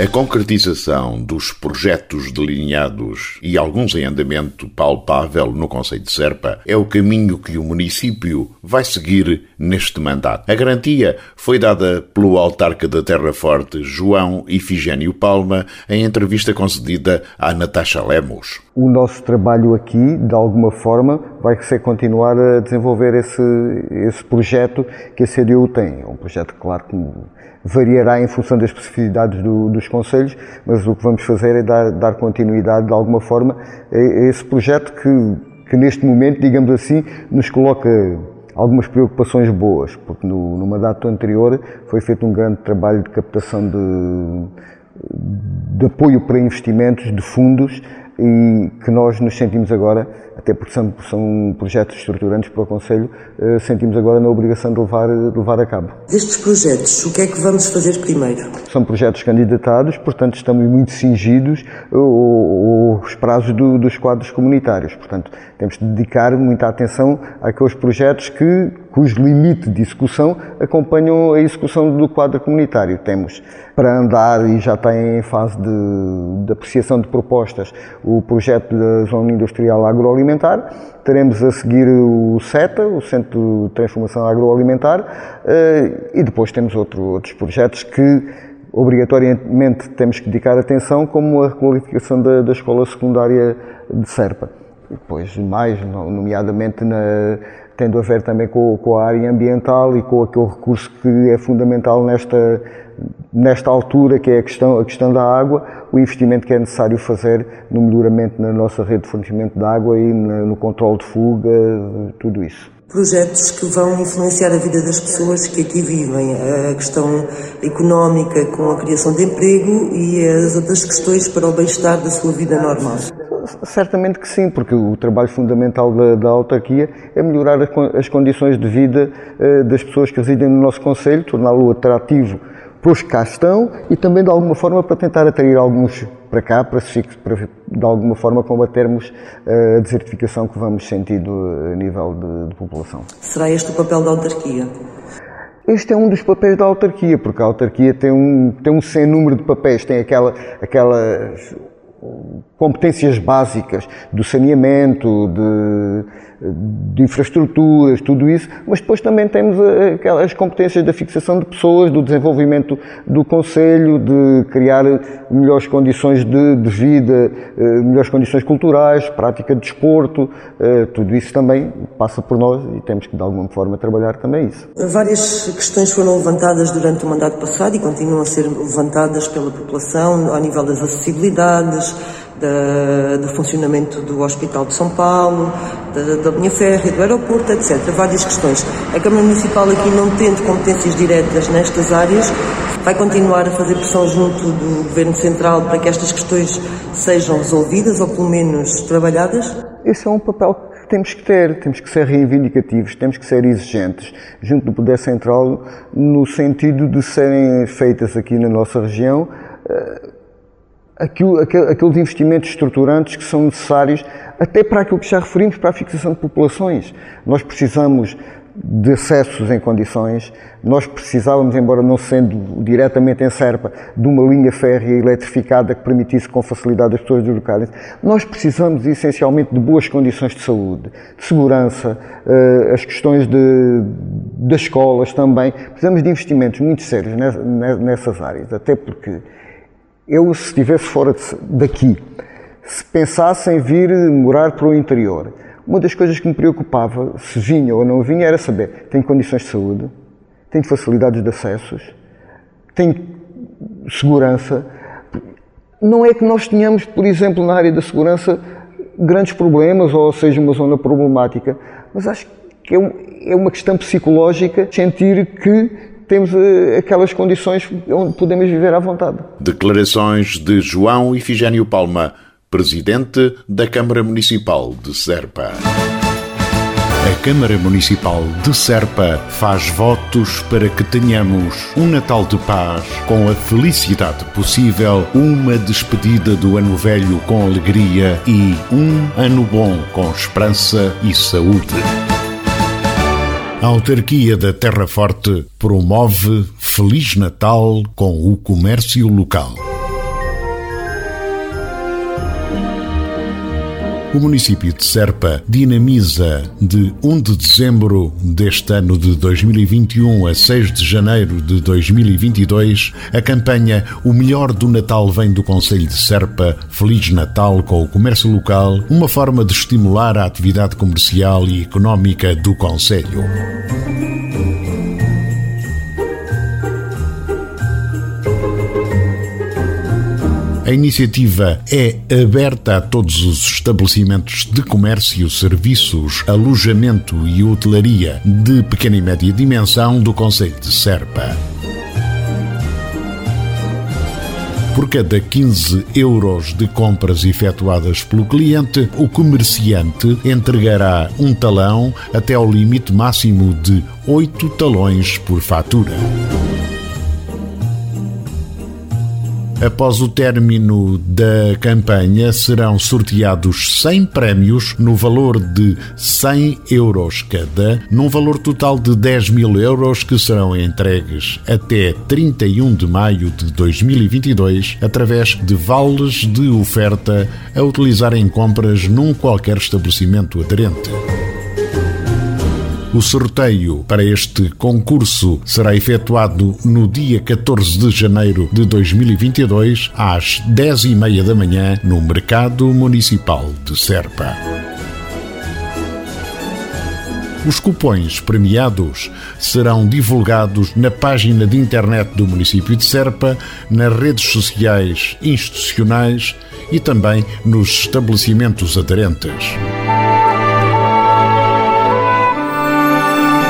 A concretização dos projetos delineados e alguns em andamento palpável no Conselho de Serpa é o caminho que o município vai seguir neste mandato. A garantia foi dada pelo autarca da Terra Forte, João Ifigênio Palma, em entrevista concedida à Natasha Lemos. O nosso trabalho aqui, de alguma forma, vai ser continuar a desenvolver esse, esse projeto que a CDU tem. É um projeto, claro, que variará em função das especificidades do, dos conselhos, mas o que vamos fazer é dar, dar continuidade de alguma forma a, esse projeto que, que neste momento, digamos assim, nos coloca algumas preocupações boas, porque no, no mandato anterior foi feito um grande trabalho de captação de, de apoio para investimentos de fundos e que nós nos sentimos agora, até porque são, são projetos estruturantes para o Conselho, eh, sentimos agora na obrigação de levar, de levar a cabo. Destes projetos, o que é que vamos fazer primeiro? São projetos candidatados, portanto estamos muito cingidos aos prazos do, dos quadros comunitários. Portanto, temos de dedicar muita atenção àqueles projetos que, cujo limite de execução acompanham a execução do quadro comunitário. Temos para andar e já está em fase de, de apreciação de propostas o projeto da Zona Industrial Agroalimentar. Teremos a seguir o CETA, o Centro de Transformação Agroalimentar, eh, e depois temos outro, outros projetos que obrigatoriamente temos que dedicar atenção, como a requalificação da, da escola secundária de Serpa. E depois mais, nomeadamente na, tendo a ver também com, com, a área ambiental e com aquele recurso que é fundamental nesta, nesta altura, que é a questão, a questão da água, o investimento que é necessário fazer no melhoramento na nossa rede de fornecimento de água e no controle de fuga, tudo isso projetos que vão influenciar a vida das pessoas que aqui vivem, a questão económica com a criação de emprego e as outras questões para o bem-estar da sua vida normal. Certamente que sim, porque o trabalho fundamental da, da autarquia é melhorar as condições de vida eh, das pessoas que residem no nosso Conselho, torná-lo atrativo para os que cá estão e também de alguma forma para tentar atrair alguns para cá, para, para de alguma forma combatermos eh, a desertificação que vamos sentindo a nível de, de população. Será este o papel da autarquia? Este é um dos papéis da autarquia, porque a autarquia tem um, tem um sem número de papéis, tem aquela, aquelas competências básicas do saneamento, de, de, infraestruturas, tudo isso, mas depois também temos aquelas competências da fixação de pessoas, do desenvolvimento do Conselho, de criar melhores condições de, de vida, eh, melhores condições culturais, prática de desporto, eh, tudo isso também passa por nós e temos que de alguma forma trabalhar também isso. Várias questões foram levantadas durante o mandato passado e continuam a ser levantadas pela população ao nível das acessibilidades, da, do funcionamento do Hospital de São Paulo, da, da linha férrea, do aeroporto, etc. Várias questões. A Câmara Municipal aqui não tendo competências diretas nestas áreas, vai continuar a fazer pressão junto do Governo Central para que estas questões sejam resolvidas ou pelo menos trabalhadas? Esse é um papel que temos que ter, temos que ser reivindicativos, temos que ser exigentes junto do Poder Central no sentido de serem feitas aqui na nossa região eh, aquilo, aqueles investimentos estruturantes que são necessários até para aquilo que já referimos, para a fixação de populações. Nós precisamos de acessos em condições, nós precisávamos, embora não sendo diretamente em Serpa, de uma linha férrea eletrificada que permitisse com facilidade as pessoas deslocarem-se. Nós precisamos essencialmente de boas condições de saúde, de segurança, eh, as questões de, das escolas também. Precisamos de investimentos muito sérios nessas áreas, até porque eu, se estivesse fora daqui, se pensasse em vir morar para o interior, uma das coisas que me preocupava, se vinha ou não vinha, era saber: tem condições de saúde, tem facilidades de acessos, tem segurança. Não é que nós tenhamos, por exemplo, na área da segurança, grandes problemas, ou seja, uma zona problemática, mas acho que é, é uma questão psicológica sentir que temos eh, aquelas condições onde podemos viver à vontade. Declarações de João Ifigênio Palma, presidente da Câmara Municipal de Serpa. A Câmara Municipal de Serpa faz votos para que tenhamos um Natal de paz, com a felicidade possível, uma despedida do ano velho com alegria e um ano bom com esperança e saúde. A autarquia da Terra Forte promove Feliz Natal com o comércio local. O município de Serpa dinamiza de 1 de dezembro deste ano de 2021 a 6 de janeiro de 2022 a campanha O Melhor do Natal vem do Conselho de Serpa, Feliz Natal com o comércio local, uma forma de estimular a atividade comercial e económica do Conselho. A iniciativa é aberta a todos os estabelecimentos de comércio, serviços, alojamento e hotelaria de pequena e média dimensão do Conselho de Serpa. Por cada 15 euros de compras efetuadas pelo cliente, o comerciante entregará um talão até ao limite máximo de 8 talões por fatura. Após o término da campanha, serão sorteados 100 prémios no valor de 100 euros cada, num valor total de 10 mil euros que serão entregues até 31 de maio de 2022 através de vales de oferta a utilizar em compras num qualquer estabelecimento aderente. O sorteio para este concurso será efetuado no dia 14 de janeiro de 2022, às 10 e meia da manhã, no Mercado Municipal de Serpa. Os cupões premiados serão divulgados na página de internet do município de Serpa, nas redes sociais institucionais e também nos estabelecimentos aderentes.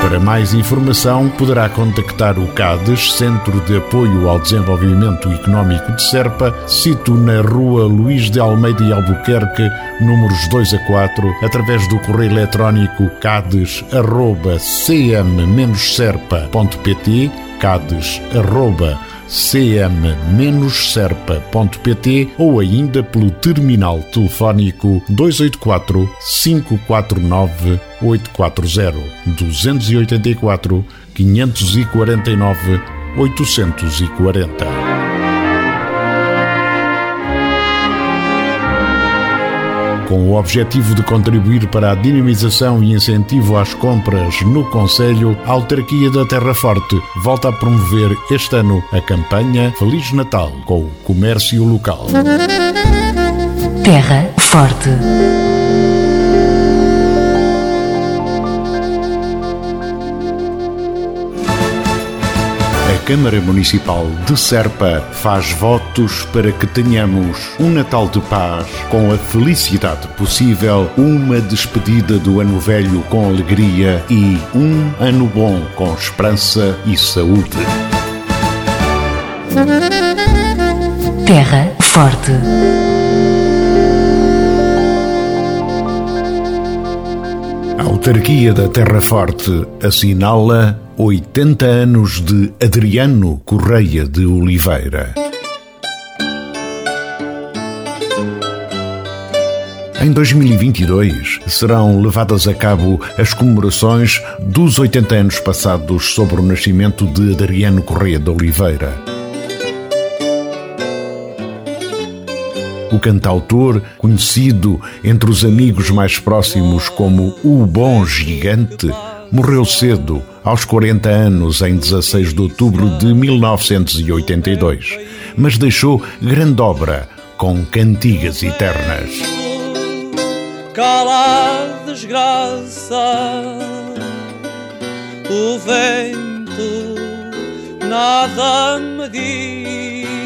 Para mais informação, poderá contactar o CADES, Centro de Apoio ao Desenvolvimento Económico de Serpa, sito na Rua Luís de Almeida e Albuquerque, números 2 a 4, através do correio eletrónico cades.cm-serpa.pt, cades.cm cm-serpa.pt ou ainda pelo terminal telefónico 284 549 840 284 549 840. Com o objetivo de contribuir para a dinamização e incentivo às compras no Conselho, a Autarquia da Terra Forte volta a promover este ano a campanha Feliz Natal com o comércio local. Terra Forte. Câmara Municipal de Serpa faz votos para que tenhamos um Natal de paz, com a felicidade possível, uma despedida do ano velho com alegria e um ano bom com esperança e saúde. Terra Forte. A autarquia da Terra Forte assinala 80 anos de Adriano Correia de Oliveira. Em 2022 serão levadas a cabo as comemorações dos 80 anos passados sobre o nascimento de Adriano Correia de Oliveira. O cantautor, conhecido entre os amigos mais próximos como o Bom Gigante, morreu cedo, aos 40 anos, em 16 de outubro de 1982, mas deixou grande obra com cantigas eternas. Cala a desgraça, o vento nada me diz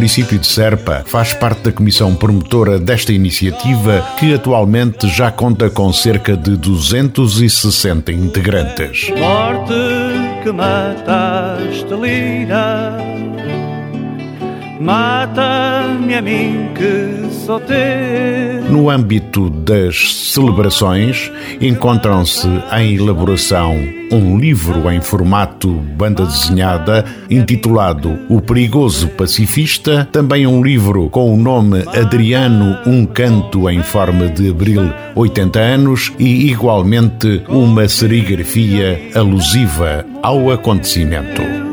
município de Serpa faz parte da comissão promotora desta iniciativa, que atualmente já conta com cerca de 260 integrantes. Morte que mata-me a mim que teu. No âmbito das celebrações, encontram-se em elaboração um livro em formato banda desenhada intitulado O Perigoso Pacifista, também um livro com o nome Adriano, um canto em forma de abril 80 anos e igualmente uma serigrafia alusiva ao acontecimento.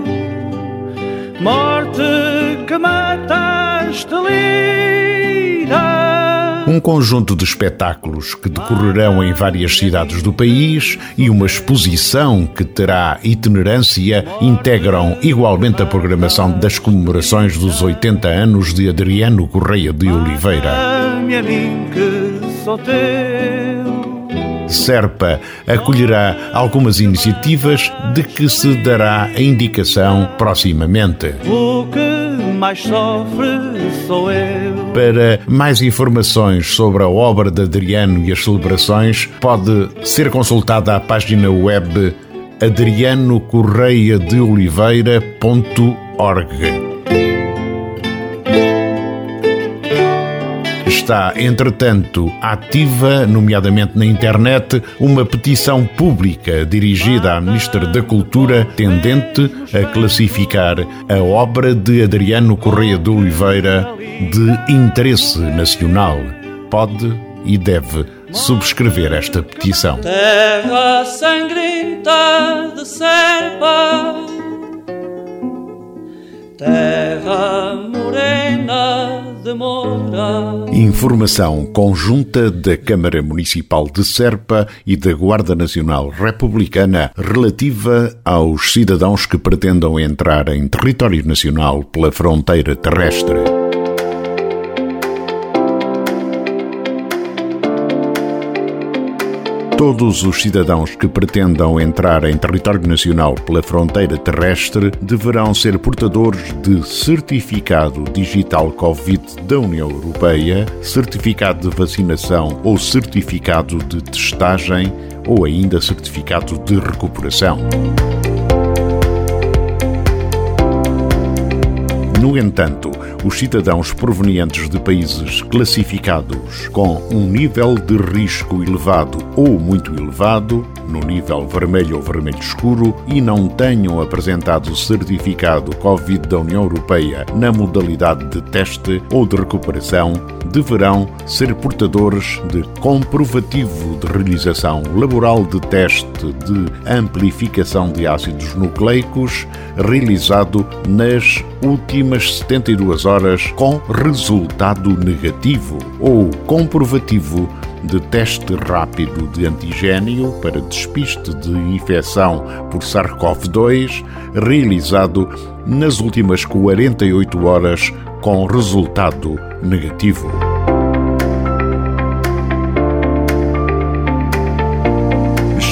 Um conjunto de espetáculos que decorrerão em várias cidades do país e uma exposição que terá itinerância integram igualmente a programação das comemorações dos 80 anos de Adriano Correia de Oliveira. Ame Serpa acolherá algumas iniciativas de que se dará a indicação proximamente. O que mais. Para mais informações sobre a obra de Adriano e as celebrações, pode ser consultada a página web adrianocorreiadeoliveira.org. Está, entretanto, ativa, nomeadamente na internet, uma petição pública dirigida à Ministra da Cultura tendente a classificar a obra de Adriano Correia de Oliveira de interesse nacional. Pode e deve subscrever esta petição. Terra sangrenta de Serpa, terra morena de Moura. Informação conjunta da Câmara Municipal de Serpa e da Guarda Nacional Republicana relativa aos cidadãos que pretendam entrar em território nacional pela fronteira terrestre. Todos os cidadãos que pretendam entrar em território nacional pela fronteira terrestre deverão ser portadores de certificado digital Covid da União Europeia, certificado de vacinação ou certificado de testagem ou ainda certificado de recuperação. No entanto, os cidadãos provenientes de países classificados com um nível de risco elevado ou muito elevado, no nível vermelho ou vermelho escuro, e não tenham apresentado certificado Covid da União Europeia na modalidade de teste ou de recuperação, deverão ser portadores de comprovativo de realização laboral de teste de amplificação de ácidos nucleicos realizado nas últimas 72 horas com resultado negativo ou comprovativo de teste rápido de antigênio para despiste de infecção por SARS-CoV-2 realizado nas últimas 48 horas com resultado negativo.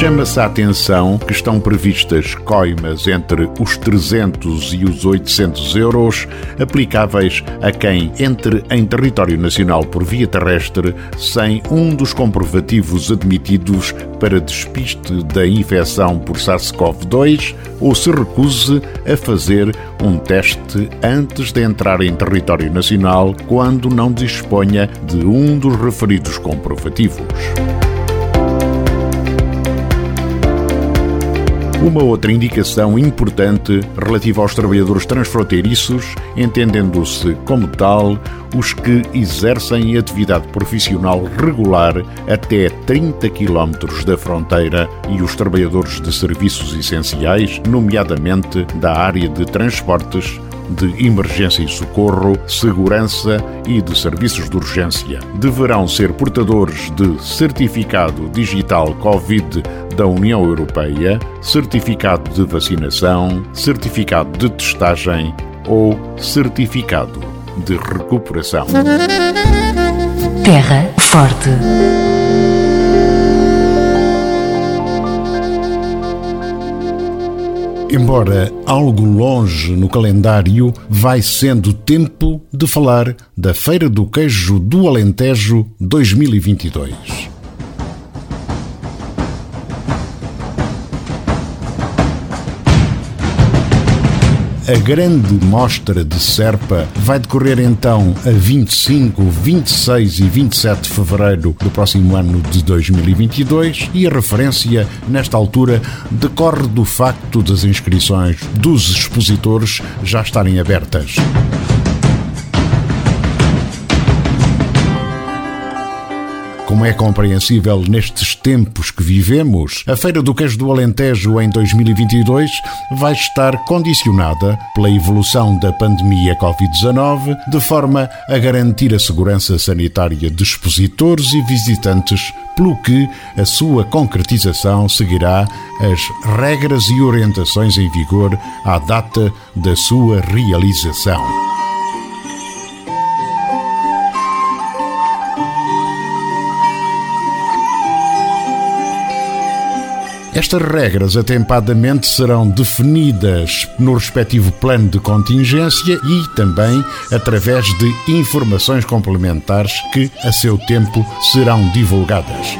Chama-se a atenção que estão previstas coimas entre os 300 e os 800 euros aplicáveis a quem entre em território nacional por via terrestre sem um dos comprovativos admitidos para despiste da infecção por SARS-CoV-2 ou se recuse a fazer um teste antes de entrar em território nacional quando não disponha de um dos referidos comprovativos. Uma outra indicação importante relativa aos trabalhadores transfronteiriços, entendendo-se como tal os que exercem atividade profissional regular até 30 km da fronteira e os trabalhadores de serviços essenciais, nomeadamente da área de transportes, de emergência e socorro, segurança e de serviços de urgência. Deverão ser portadores de certificado digital Covid da União Europeia, certificado de vacinação, certificado de testagem ou certificado de recuperação. Terra Forte. Embora algo longe no calendário, vai sendo tempo de falar da Feira do Queijo do Alentejo 2022. A grande mostra de Serpa vai decorrer então a 25, 26 e 27 de fevereiro do próximo ano de 2022 e a referência, nesta altura, decorre do facto das inscrições dos expositores já estarem abertas. Como é compreensível nestes tempos que vivemos, a Feira do Queijo do Alentejo em 2022 vai estar condicionada pela evolução da pandemia Covid-19, de forma a garantir a segurança sanitária de expositores e visitantes, pelo que a sua concretização seguirá as regras e orientações em vigor à data da sua realização. Estas regras atempadamente serão definidas no respectivo plano de contingência e também através de informações complementares que, a seu tempo, serão divulgadas.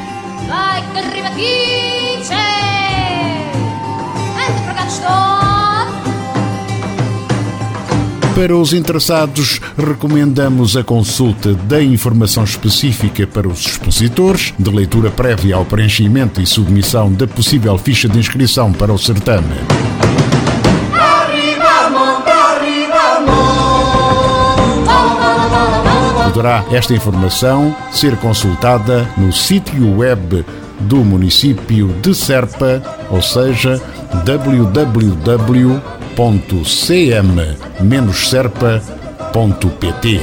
Para os interessados, recomendamos a consulta da informação específica para os expositores, de leitura prévia ao preenchimento e submissão da possível ficha de inscrição para o certame. Poderá esta informação ser consultada no sítio web do município de Serpa, ou seja, www.cm-serpa.pt.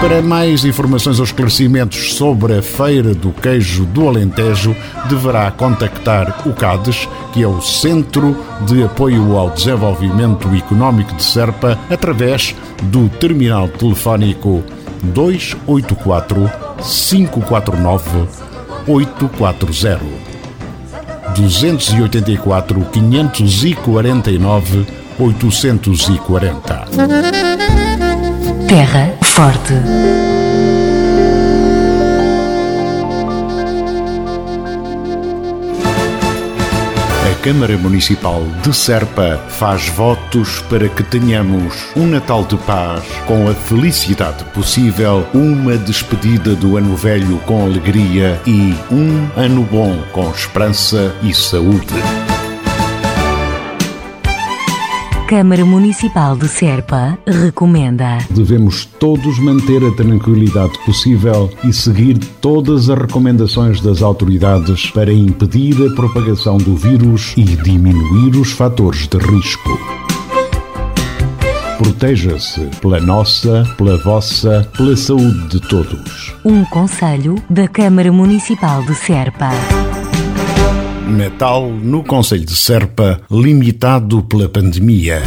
Para mais informações ou esclarecimentos sobre a Feira do Queijo do Alentejo, deverá contactar o CADES, que é o Centro de Apoio ao Desenvolvimento Económico de Serpa, através do terminal telefónico 284 549 840 284 549 840 Terra Forte Câmara Municipal de Serpa faz votos para que tenhamos um Natal de paz, com a felicidade possível, uma despedida do ano velho com alegria e um ano bom com esperança e saúde. Câmara Municipal de Serpa recomenda. Devemos todos manter a tranquilidade possível e seguir todas as recomendações das autoridades para impedir a propagação do vírus e diminuir os fatores de risco. Proteja-se pela nossa, pela vossa, pela saúde de todos. Um conselho da Câmara Municipal de Serpa. Natal no Conselho de Serpa, limitado pela pandemia.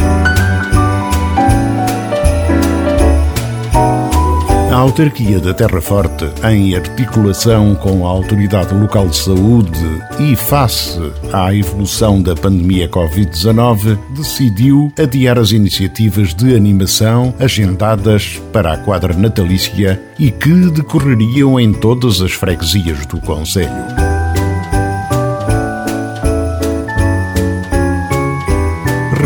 A autarquia da Terra Forte, em articulação com a Autoridade Local de Saúde e face à evolução da pandemia Covid-19, decidiu adiar as iniciativas de animação agendadas para a quadra natalícia e que decorreriam em todas as freguesias do Conselho.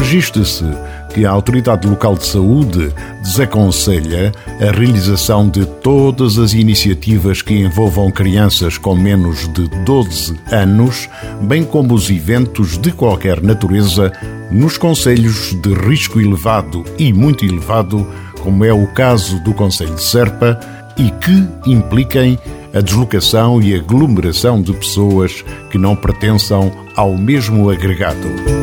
Registra-se que a Autoridade Local de Saúde desaconselha a realização de todas as iniciativas que envolvam crianças com menos de 12 anos, bem como os eventos de qualquer natureza nos conselhos de risco elevado e muito elevado, como é o caso do Conselho de Serpa, e que impliquem a deslocação e aglomeração de pessoas que não pertençam ao mesmo agregado.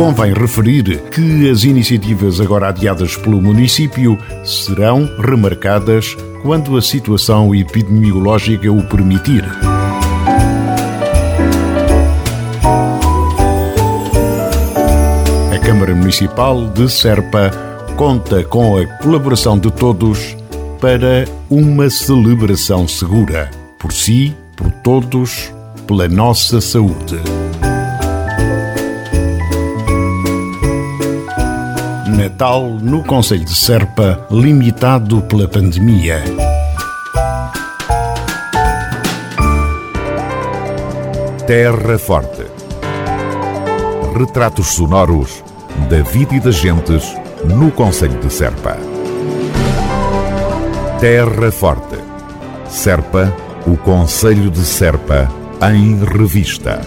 Convém referir que as iniciativas agora adiadas pelo município serão remarcadas quando a situação epidemiológica o permitir. A Câmara Municipal de Serpa conta com a colaboração de todos para uma celebração segura, por si, por todos, pela nossa saúde. Natal no Conselho de Serpa, limitado pela pandemia. Terra Forte. Retratos sonoros da vida e das gentes no Conselho de Serpa. Terra Forte. Serpa, o Conselho de Serpa, em revista.